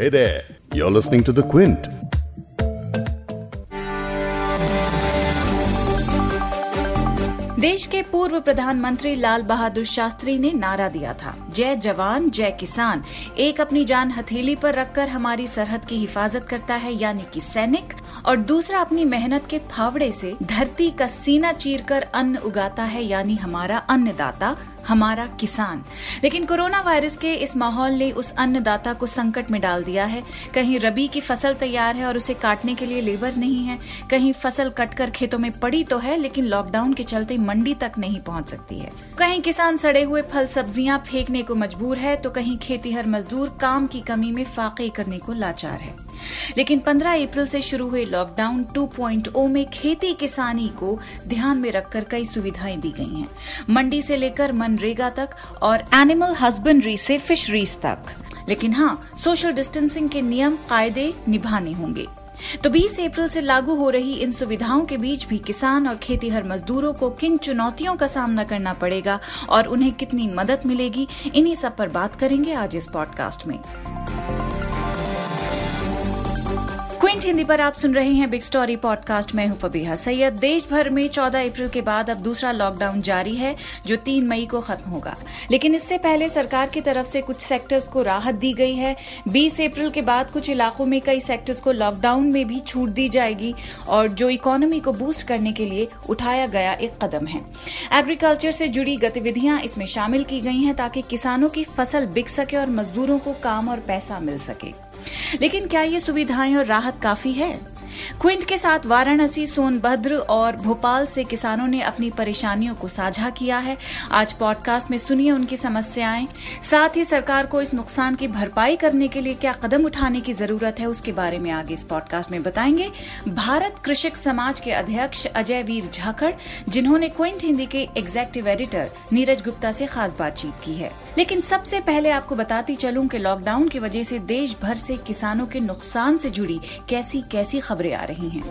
Hey there, you're listening to The Quint. देश के पूर्व प्रधानमंत्री लाल बहादुर शास्त्री ने नारा दिया था। जय जवान जय किसान। एक अपनी जान हथेली पर रखकर हमारी सरहद की हिफाजत करता है यानी कि सैनिक। और दूसरा अपनी मेहनत के फावड़े से धरती का सीना चीर कर अन्न उगाता है, यानी हमारा अन्नदाता, हमारा किसान। लेकिन कोरोना वायरस के इस माहौल ने उस अन्नदाता को संकट में डाल दिया है। कहीं रबी की फ़सल तैयार है और उसे काटने के लिए लेबर नहीं है। कहीं फ़सल कटकर खेतों में पड़ी तो है, लेकिन लॉकडाउन के चलते मंडी तक नहीं पहुँच सकती है। कहीं किसान सड़े हुए फल सब्ज़ियाँ फेंकने को मजबूर है तो कहीं खेतीहर मजदूर काम की कमी में फाके करने को लाचार है। लेकिन 15 अप्रैल से शुरू हुए लॉकडाउन 2.0 में खेती किसानी को ध्यान में रखकर कई सुविधाएँ दी गई हैं। मंडी से लेकर मनरेगा तक और एनिमल हस्बेंड्री से फिशरीज तक। लेकिन हाँ सोशल डिस्टेंसिंग के नियम, कायदे निभाने होंगे। तो 20 अप्रैल से लागू हो रही इन सुविधाओं के बीच भी किसान और खेतीहर मजदूरों को किन चुनौतियों का सामना करना पड़ेगा और उन्हें कितनी मदद मिलेगी, इन्हीं सब पर बात करेंगे आज इस पॉडकास्ट में। क्विंट हिंदी पर आप सुन रहे हैं बिग स्टोरी पॉडकास्ट में हूँ फबीहा सैयद। देश भर में 14 अप्रैल के बाद अब दूसरा लॉकडाउन जारी है, जो 3 मई को खत्म होगा। लेकिन इससे पहले सरकार की तरफ़ से कुछ सेक्टर्स को राहत दी गई है। 20 अप्रैल के बाद कुछ इलाकों में कई सेक्टर्स को लॉकडाउन में भी छूट दी जाएगी और जो इकोनॉमी को बूस्ट करने के लिए उठाया गया एक कदम है। एग्रीकल्चर से जुड़ी गतिविधियाँ इसमें शामिल की गई हैं ताकि किसानों की फ़सल बिक सके और मजदूरों को काम और पैसा मिल सके। लेकिन क्या ये सुविधाएँ और राहत काफ़ी है? क्विंट के साथ वाराणसी, सोनभद्र और भोपाल से किसानों ने अपनी परेशानियों को साझा किया है। आज पॉडकास्ट में सुनिए उनकी समस्याएँ। साथ ही सरकार को इस नुकसान की भरपाई करने के लिए क्या कदम उठाने की ज़रूरत है, उसके बारे में आगे इस पॉडकास्ट में बताएँगे। भारत कृषक समाज के अध्यक्ष अजय वीर झाखड़, जिन्होंने क्विंट हिंदी के एग्जेक्टिव एडिटर नीरज गुप्ता से खास बातचीत की है। लेकिन सबसे पहले आपको बताती चलूँ कि लॉकडाउन की वजह से देश भर से किसानों के नुकसान से जुड़ी कैसी कैसी खबरें खबरें आ रही हैं।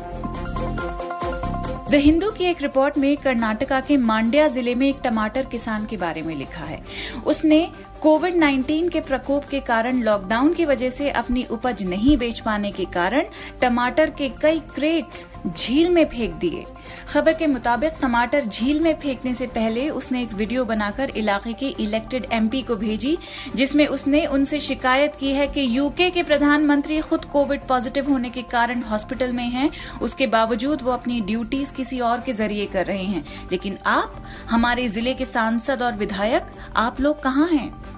द हिंदू की एक रिपोर्ट में कर्नाटका के मांड्या ज़िले में एक टमाटर किसान के बारे में लिखा है। उसने कोविड 19 के प्रकोप के कारण लॉकडाउन की वजह से अपनी उपज नहीं बेच पाने के कारण टमाटर के कई क्रेट्स झील में फेंक दिए। खबर के मुताबिक टमाटर झील में फेंकने से पहले उसने एक वीडियो बनाकर इलाके के इलेक्टेड एमपी को भेजी, जिसमें उसने उनसे शिकायत की है कि यूके के प्रधानमंत्री खुद कोविड पॉजिटिव होने के कारण हॉस्पिटल में हैं। उसके बावजूद वो अपनी ड्यूटीज़ किसी और के ज़रिए कर रहे हैं। लेकिन आप, हमारे ज़िले के सांसद और विधायक, आप लोग कहाँ हैं?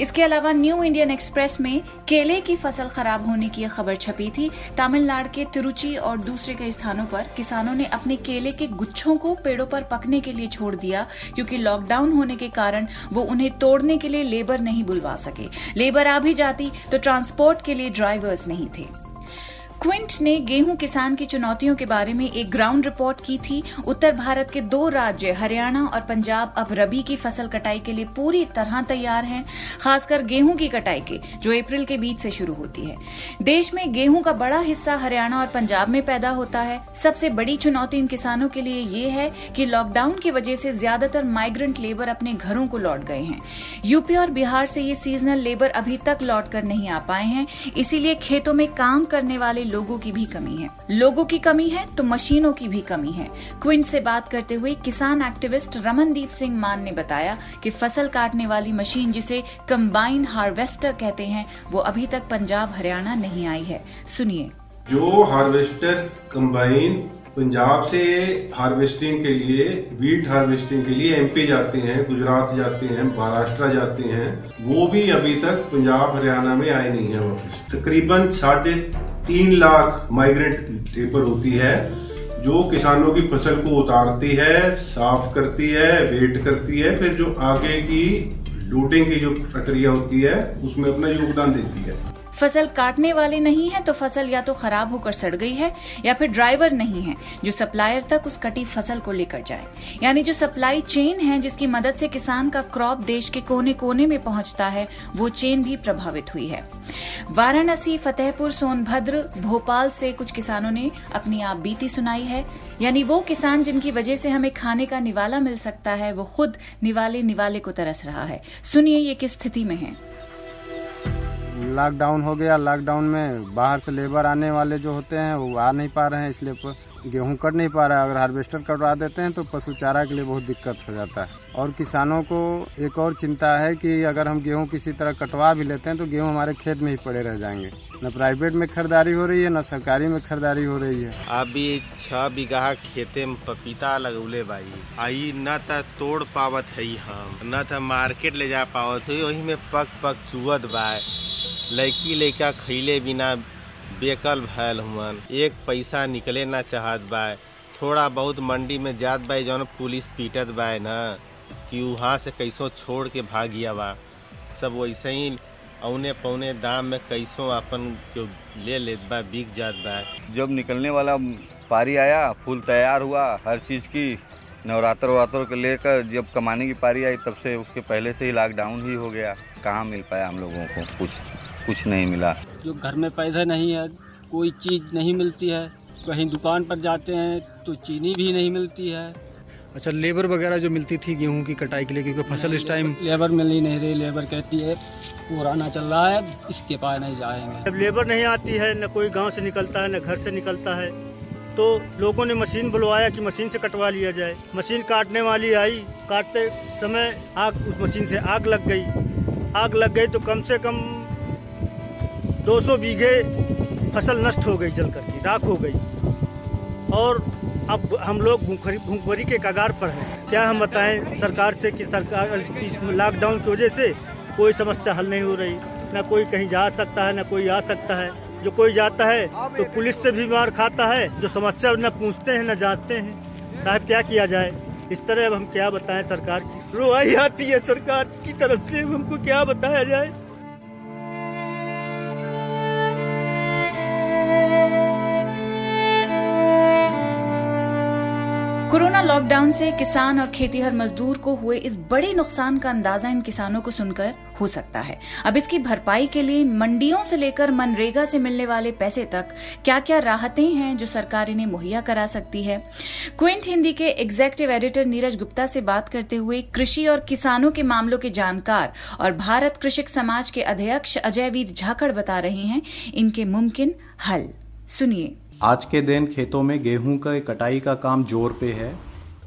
इसके अलावा न्यू इंडियन एक्सप्रेस में केले की फ़सल खराब होने की खबर छपी थी। तमिलनाडु के तिरुचि और दूसरे कई स्थानों पर किसानों ने अपने केले के गुच्छों को पेड़ों पर पकने के लिए छोड़ दिया, क्योंकि लॉकडाउन होने के कारण वो उन्हें तोड़ने के लिए लेबर नहीं बुलवा सके। लेबर आ भी जाती तो ट्रांसपोर्ट के लिए ड्राइवर्स नहीं थे। क्विंट ने गेहूँ किसान की चुनौतियों के बारे में एक ग्राउंड रिपोर्ट की थी। उत्तर भारत के दो राज्य, हरियाणा और पंजाब, अब रबी की फ़सल कटाई के लिए पूरी तरह तैयार हैं, खासकर गेहूँ की कटाई के, जो अप्रैल के बीच से शुरू होती है। देश में गेहूँ का बड़ा हिस्सा हरियाणा और पंजाब में पैदा होता है। सबसे बड़ी चुनौती इन किसानों के लिए ये है कि लॉकडाउन की वजह से ज़्यादातर माइग्रेंट लेबर अपने घरों को लौट गए हैं। यूपी और बिहार से ये सीजनल लेबर अभी तक लौट कर नहीं आ पाए हैं। इसीलिए खेतों में काम करने वाले लोगों की भी कमी है। लोगों की कमी है तो मशीनों की भी कमी है। क्विंट से बात करते हुए किसान एक्टिविस्ट रमनदीप सिंह मान ने बताया कि फ़सल काटने वाली मशीन जिसे कंबाइन हार्वेस्टर कहते हैं, वो अभी तक पंजाब, हरियाणा नहीं आई है। सुनिए। जो हार्वेस्टर कंबाइन पंजाब से हार्वेस्टिंग के लिए, वीट हार्वेस्टिंग के लिए एमपी जाते हैं, गुजरात जाते हैं, महाराष्ट्र जाते हैं, वो भी अभी तक पंजाब, हरियाणा में आए नहीं है वापस। तकरीबन साढ़े तीन लाख माइग्रेंट लेबर होती है, जो किसानों की फ़सल को उतारती है, साफ़ करती है वेट करती है, फिर जो आगे की लूटिंग की जो प्रक्रिया होती है, उसमें अपना योगदान देती है। फ़सल काटने वाले नहीं है तो फ़सल या तो खराब होकर सड़ गई है, या फिर ड्राइवर नहीं है, जो सप्लायर तक उस कटी फ़सल को लेकर जाए। यानी जो सप्लाई चेन है, जिसकी मदद से किसान का क्रॉप देश के कोने कोने में पहुँचता है, वो चेन भी प्रभावित हुई है। वाराणसी, फतेहपुर, सोनभद्र, भोपाल से कुछ किसानों ने अपनी आप बीती सुनाई है। यानी वो किसान जिनकी वजह से हमें खाने का निवाला मिल सकता है, वो खुद निवाले निवाले को तरस रहा है। सुनिए ये किस स्थिति में है। लॉकडाउन हो गया। लॉकडाउन में बाहर से लेबर आने वाले जो होते हैं, वो आ नहीं पा रहे हैं, इसलिए गेहूँ कट नहीं पा रहा है। अगर हार्वेस्टर कटवा देते हैं तो पशु चारा के लिए बहुत दिक्कत हो जाता है। और किसानों को एक और चिंता है कि अगर हम गेहूँ किसी तरह कटवा भी लेते हैं तो गेहूँ हमारे खेत में ही पड़े रह जाएँगे। न प्राइवेट में खरीदारी हो रही है, न सरकारी में खरीदारी हो रही है। अभी छह बीघा खेते में पपीता लगौले भाई। आई, न तोड़ पावत है हम, न मार्केट ले जा पावत है वही में पक पक चुअत बा। लड़की लड़का खैले बिना बेकल भैल हुअन एक पैसा निकले ना चाहत बा। थोड़ा बहुत मंडी में जात बा जौन पुलिस पीटत बा न, कि वहाँ से कैसो छोड़ के भाग गया बा। सब वैसे ही औने पौने दाम में कैसो अपन जो ले लेत बा, बिक जात बा। जब निकलने वाला पारी आया, फूल तैयार हुआ, हर चीज़ की नवरात्र वरात्र को लेकर जब कमाने की पारी आई, तब से उसके पहले से ही लॉकडाउन ही हो गया। कहाँ मिल पाया हम लोगों को कुछ? कुछ नहीं मिला। जो घर में पैसा नहीं है कोई चीज़ नहीं मिलती है कहीं दुकान पर जाते हैं तो चीनी भी नहीं मिलती है। अच्छा लेबर वगैरह जो मिलती थी गेहूँ की कटाई के लिए क्योंकि फ़सल इस टाइम लेबर मिल ही नहीं रही लेबर कहती है पुराना चल रहा है इसके पास नहीं जाएँगे। जब लेबर नहीं आती है न कोई गाँव से निकलता है न घर से निकलता है तो लोगों ने मशीन बुलवाया कि मशीन से कटवा लिया जाए। मशीन काटने वाली आई काटते समय आग उस मशीन से आग लग गई। आग लग गई तो कम से कम 200 बीघे फ़सल नष्ट हो गई जल करके राख हो गई। और अब हम लोग भूखमरी के कगार पर हैं। क्या हम बताएँ, सरकार से कि सरकार इस लॉकडाउन की वजह से कोई समस्या हल नहीं हो रही? ना कोई कहीं जा सकता है, ना कोई आ सकता है। जो कोई जाता है तो पुलिस से भी मार खाता है। जो समस्या न पूछते हैं, न जांचते हैं। साहब, क्या किया जाए? इस तरह अब हम क्या बताएँ, सरकार की रोआई आती है सरकार की तरफ़ से। हमको क्या बताया जाए? लॉकडाउन से किसान और खेतीहर मजदूर को हुए इस बड़े नुकसान का अंदाज़ा इन किसानों को सुनकर हो सकता है। अब इसकी भरपाई के लिए मंडियों से लेकर मनरेगा से मिलने वाले पैसे तक क्या क्या राहतें हैं जो सरकार इन्हें मुहैया करा सकती है? क्विंट हिंदी के एग्जेक्टिव एडिटर नीरज गुप्ता से बात करते हुए कृषि और किसानों के मामलों के जानकार और भारत कृषक समाज के अध्यक्ष अजयवीर झाकड़ बता रहे हैं। इनके मुमकिन हल। सुनिए। आज के दिन खेतों में गेहूँ का कटाई का काम ज़ोर पे है।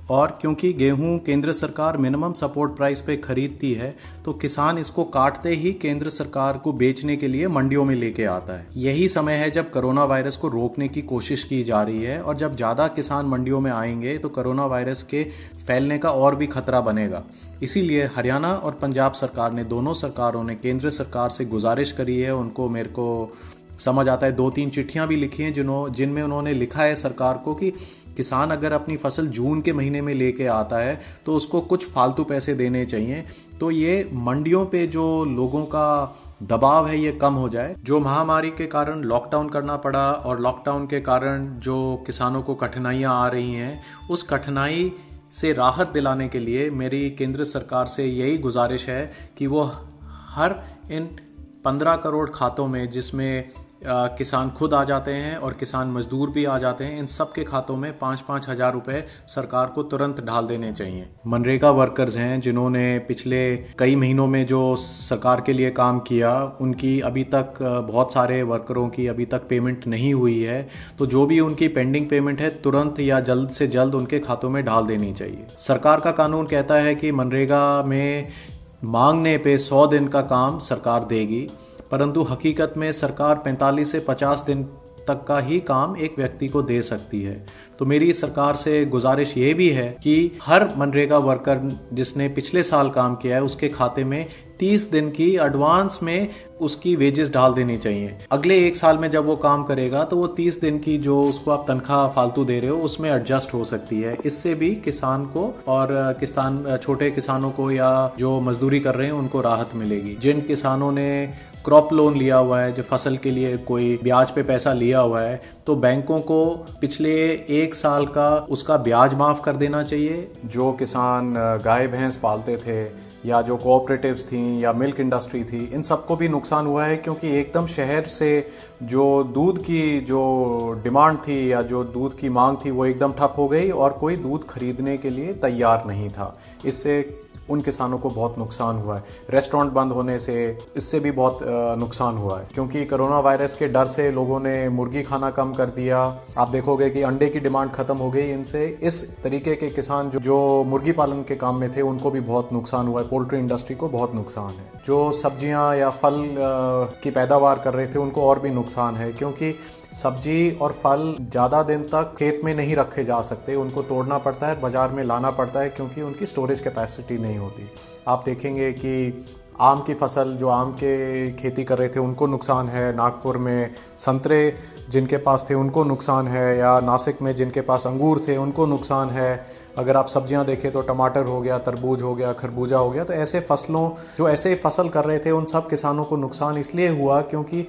और क्योंकि गेहूँ केंद्र सरकार मिनिमम सपोर्ट प्राइस पे खरीदती है तो किसान इसको काटते ही केंद्र सरकार को बेचने के लिए मंडियों में लेके आता है। यही समय है जब कोरोना वायरस को रोकने की कोशिश की जा रही है और जब ज़्यादा किसान मंडियों में आएँगे तो कोरोना वायरस के फैलने का और भी खतरा बनेगा। इसीलिए हरियाणा और पंजाब सरकार ने, दोनों सरकारों ने केंद्र सरकार से गुजारिश करी है, उनको मेरे को समझ आता है। दो तीन चिट्ठियाँ भी लिखी हैं जिन्हों जिनमें उन्होंने लिखा है सरकार को कि किसान अगर अपनी फ़सल जून के महीने में लेके आता है तो उसको कुछ फालतू पैसे देने चाहिए। तो ये मंडियों पे जो लोगों का दबाव है, ये कम हो जाए। जो महामारी के कारण लॉकडाउन करना पड़ा और लॉकडाउन के कारण जो किसानों को कठिनाइयाँ आ रही हैं, उस कठिनाई से राहत दिलाने के लिए मेरी केंद्र सरकार से यही गुजारिश है कि वो हर इन पंद्रह करोड़ खातों में, जिसमें किसान खुद आ जाते हैं और किसान मजदूर भी आ जाते हैं। इन सब के खातों में पाँच पाँच हज़ार रुपये सरकार को तुरंत ढाल देने चाहिए। मनरेगा वर्कर्स हैं, जिन्होंने पिछले कई महीनों में जो सरकार के लिए काम किया, उनकी अभी तक बहुत सारे वर्करों की अभी तक पेमेंट नहीं हुई है। तो जो भी उनकी पेंडिंग पेमेंट है, तुरंत या जल्द से जल्द उनके खातों में ढाल देनी चाहिए। सरकार का कानून कहता है कि मनरेगा में मांगने पे सौ दिन का काम सरकार देगी। परंतु हकीकत में सरकार 45 से 50 दिन तक का ही काम एक व्यक्ति को दे सकती है। तो मेरी सरकार से गुजारिश ये भी है कि हर मनरेगा वर्कर जिसने पिछले साल काम किया है, उसके खाते में तीस दिन की एडवांस में उसकी वेजेस डाल देनी चाहिए। अगले एक साल में जब वो काम करेगा तो वो तीस दिन की जो उसको आप तनख्वाह फालतू दे रहे हो, उसमें एडजस्ट हो सकती है। इससे भी किसान को और किसान, छोटे किसानों को या जो मजदूरी कर रहे हैं, उनको राहत मिलेगी। जिन किसानों ने क्रॉप लोन लिया हुआ है, जो फ़सल के लिए कोई ब्याज पे पैसा लिया हुआ है तो बैंकों को पिछले एक साल का उसका ब्याज माफ़ कर देना चाहिए। जो किसान गाय, भैंस पालते थे, या जो कोऑपरेटिव्स थी, या मिल्क इंडस्ट्री थी, इन सबको भी नुकसान हुआ है, क्योंकि एकदम शहर से जो दूध की जो डिमांड थी, या जो दूध की मांग थी, वो एकदम ठप हो गई, और कोई दूध खरीदने के लिए तैयार नहीं था। इससे उन किसानों को बहुत नुकसान हुआ है। रेस्टोरेंट बंद होने से इससे भी बहुत नुकसान हुआ है। क्योंकि कोरोना वायरस के डर से लोगों ने मुर्गी खाना कम कर दिया। आप देखोगे कि अंडे की डिमांड खत्म हो गई इनसे। इस तरीके के किसान जो, जो मुर्गी पालन के काम में थे उनको भी बहुत नुकसान हुआ है। पोल्ट्री इंडस्ट्री को बहुत नुकसान है। जो सब्ज़ियाँ या फल की पैदावार कर रहे थे उनको और भी नुकसान है। क्योंकि सब्ज़ी और फल ज़्यादा दिन तक खेत में नहीं रखे जा सकते। उनको तोड़ना पड़ता है बाज़ार में लाना पड़ता है क्योंकि उनकी स्टोरेज कैपेसिटी नहीं होती। आप देखेंगे कि आम की फ़सल, जो आम के खेती कर रहे थे, उनको नुकसान है। नागपुर में संतरे जिनके पास थे, उनको नुकसान है। या नासिक में जिनके पास अंगूर थे, उनको नुकसान है। अगर आप सब्ज़ियाँ देखें तो टमाटर हो गया, तरबूज हो गया, खरबूजा हो गया। तो ऐसे फ़सलों, जो ऐसे फ़सल कर रहे थे, उन सब किसानों को नुकसान इसलिए हुआ क्योंकि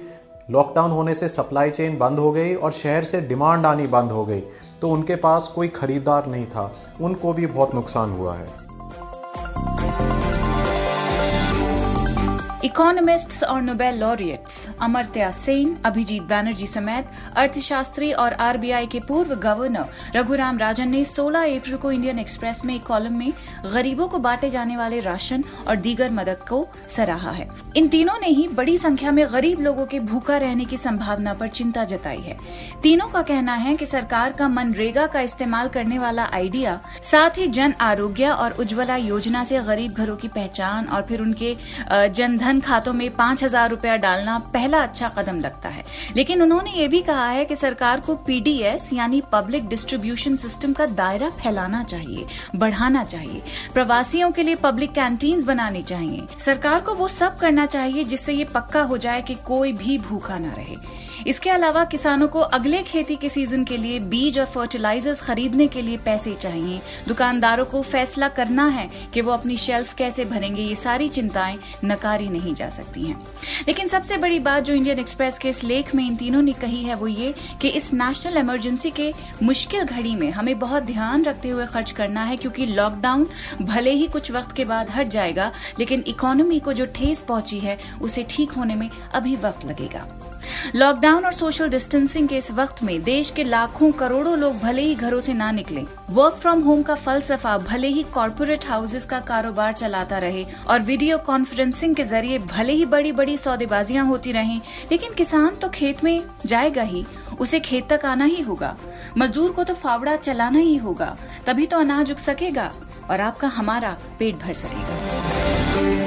लॉकडाउन होने से सप्लाई चेन बंद हो गई और शहर से डिमांड आनी बंद हो गई। तो उनके पास कोई ख़रीदार नहीं था। उनको भी बहुत नुकसान हुआ है। इकोनॉमिस्ट्स और नोबेल लॉरियट्स अमर्त्या सेन अभिजीत बैनर्जी समेत अर्थशास्त्री और आरबीआई के पूर्व गवर्नर रघुराम राजन ने 16 अप्रैल को इंडियन एक्सप्रेस में एक कॉलम में गरीबों को बांटे जाने वाले राशन और दीगर मदद को सराहा है। इन तीनों ने ही बड़ी संख्या में गरीब लोगों के भूखा रहने की संभावना पर चिंता जताई है। तीनों का कहना है कि सरकार का मनरेगा का इस्तेमाल करने वाला आइडिया साथ ही जन आरोग्य और उज्ज्वला योजना से गरीब घरों की पहचान और फिर उनके जनधन धन खातों में पाँच हज़ार रूपया डालना पहला अच्छा कदम लगता है। लेकिन उन्होंने ये भी कहा है कि सरकार को पीडीएस यानी पब्लिक डिस्ट्रीब्यूशन सिस्टम का दायरा फैलाना चाहिए, बढ़ाना चाहिए। प्रवासियों के लिए पब्लिक कैंटीन बनानी चाहिए। सरकार को वो सब करना चाहिए जिससे ये पक्का हो जाए कि कोई भी भूखा न रहे। इसके अलावा किसानों को अगले खेती के सीज़न के लिए बीज और फर्टिलाइजर्स खरीदने के लिए पैसे चाहिए। दुकानदारों को फैसला करना है कि वो अपनी शेल्फ कैसे भरेंगे, ये सारी चिंताएँ नकारी नहीं जा सकती हैं। लेकिन सबसे बड़ी बात जो इंडियन एक्सप्रेस के इस लेख में इन तीनों ने कही है, वो ये कि इस नेशनल इमरजेंसी के मुश्किल घड़ी में हमें बहुत ध्यान रखते हुए खर्च करना है, क्योंकि लॉकडाउन भले ही कुछ वक्त के बाद हट जाएगा, लेकिन इकोनॉमी को जो ठेस पहुँची है, उसे ठीक होने में अभी वक्त लगेगा। लॉकडाउन और सोशल डिस्टेंसिंग के इस वक्त में देश के लाखों करोड़ों लोग भले ही घरों से ना निकले। वर्क फ्रॉम होम का फलसफा भले ही कॉरपोरेट हाउसेस का कारोबार चलाता रहे और वीडियो कॉन्फ्रेंसिंग के ज़रिए भले ही बड़ी बड़ी सौदेबाजियाँ होती रहें, लेकिन किसान तो खेत में जाएगा ही, उसे खेत तक आना ही होगा। मजदूर को तो फावड़ा चलाना ही होगा, तभी तो अनाज उग सकेगा और आपका हमारा पेट भर सकेगा।